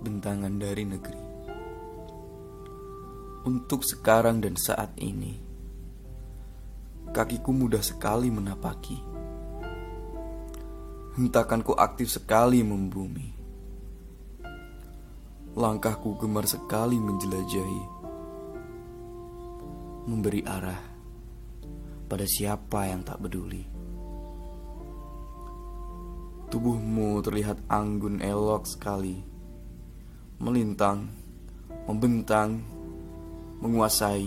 bentangan dari negeri. Untuk sekarang dan saat ini, kakiku mudah sekali menapaki. Hentakanku aktif sekali membumi. Langkahku gemar sekali menjelajahi. Memberi arah pada siapa yang tak peduli. Tubuhmu terlihat anggun elok sekali Melintang, membentang, menguasai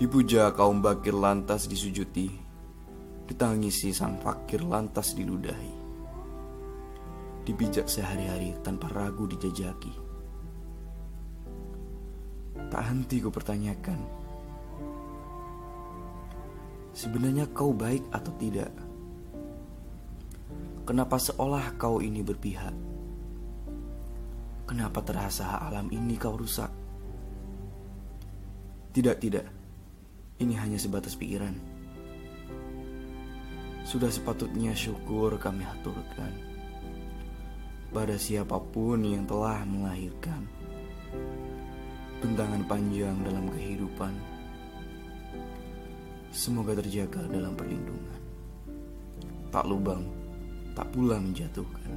Dipuja kaum bakir lantas disujuti Ditangisi sang fakir lantas diludahi Dibijak sehari-hari tanpa ragu dijajaki Tak henti ku pertanyakan Sebenarnya kau baik atau tidak? Kenapa seolah kau ini berpihak? Kenapa terasa alam ini kau rusak? Tidak, tidak. Ini hanya sebatas pikiran. Sudah sepatutnya syukur kami aturkan pada siapa pun yang telah melahirkan bentangan panjang dalam kehidupan. Semoga terjaga dalam perlindungan. Tak lubang tak pula menjatuhkan.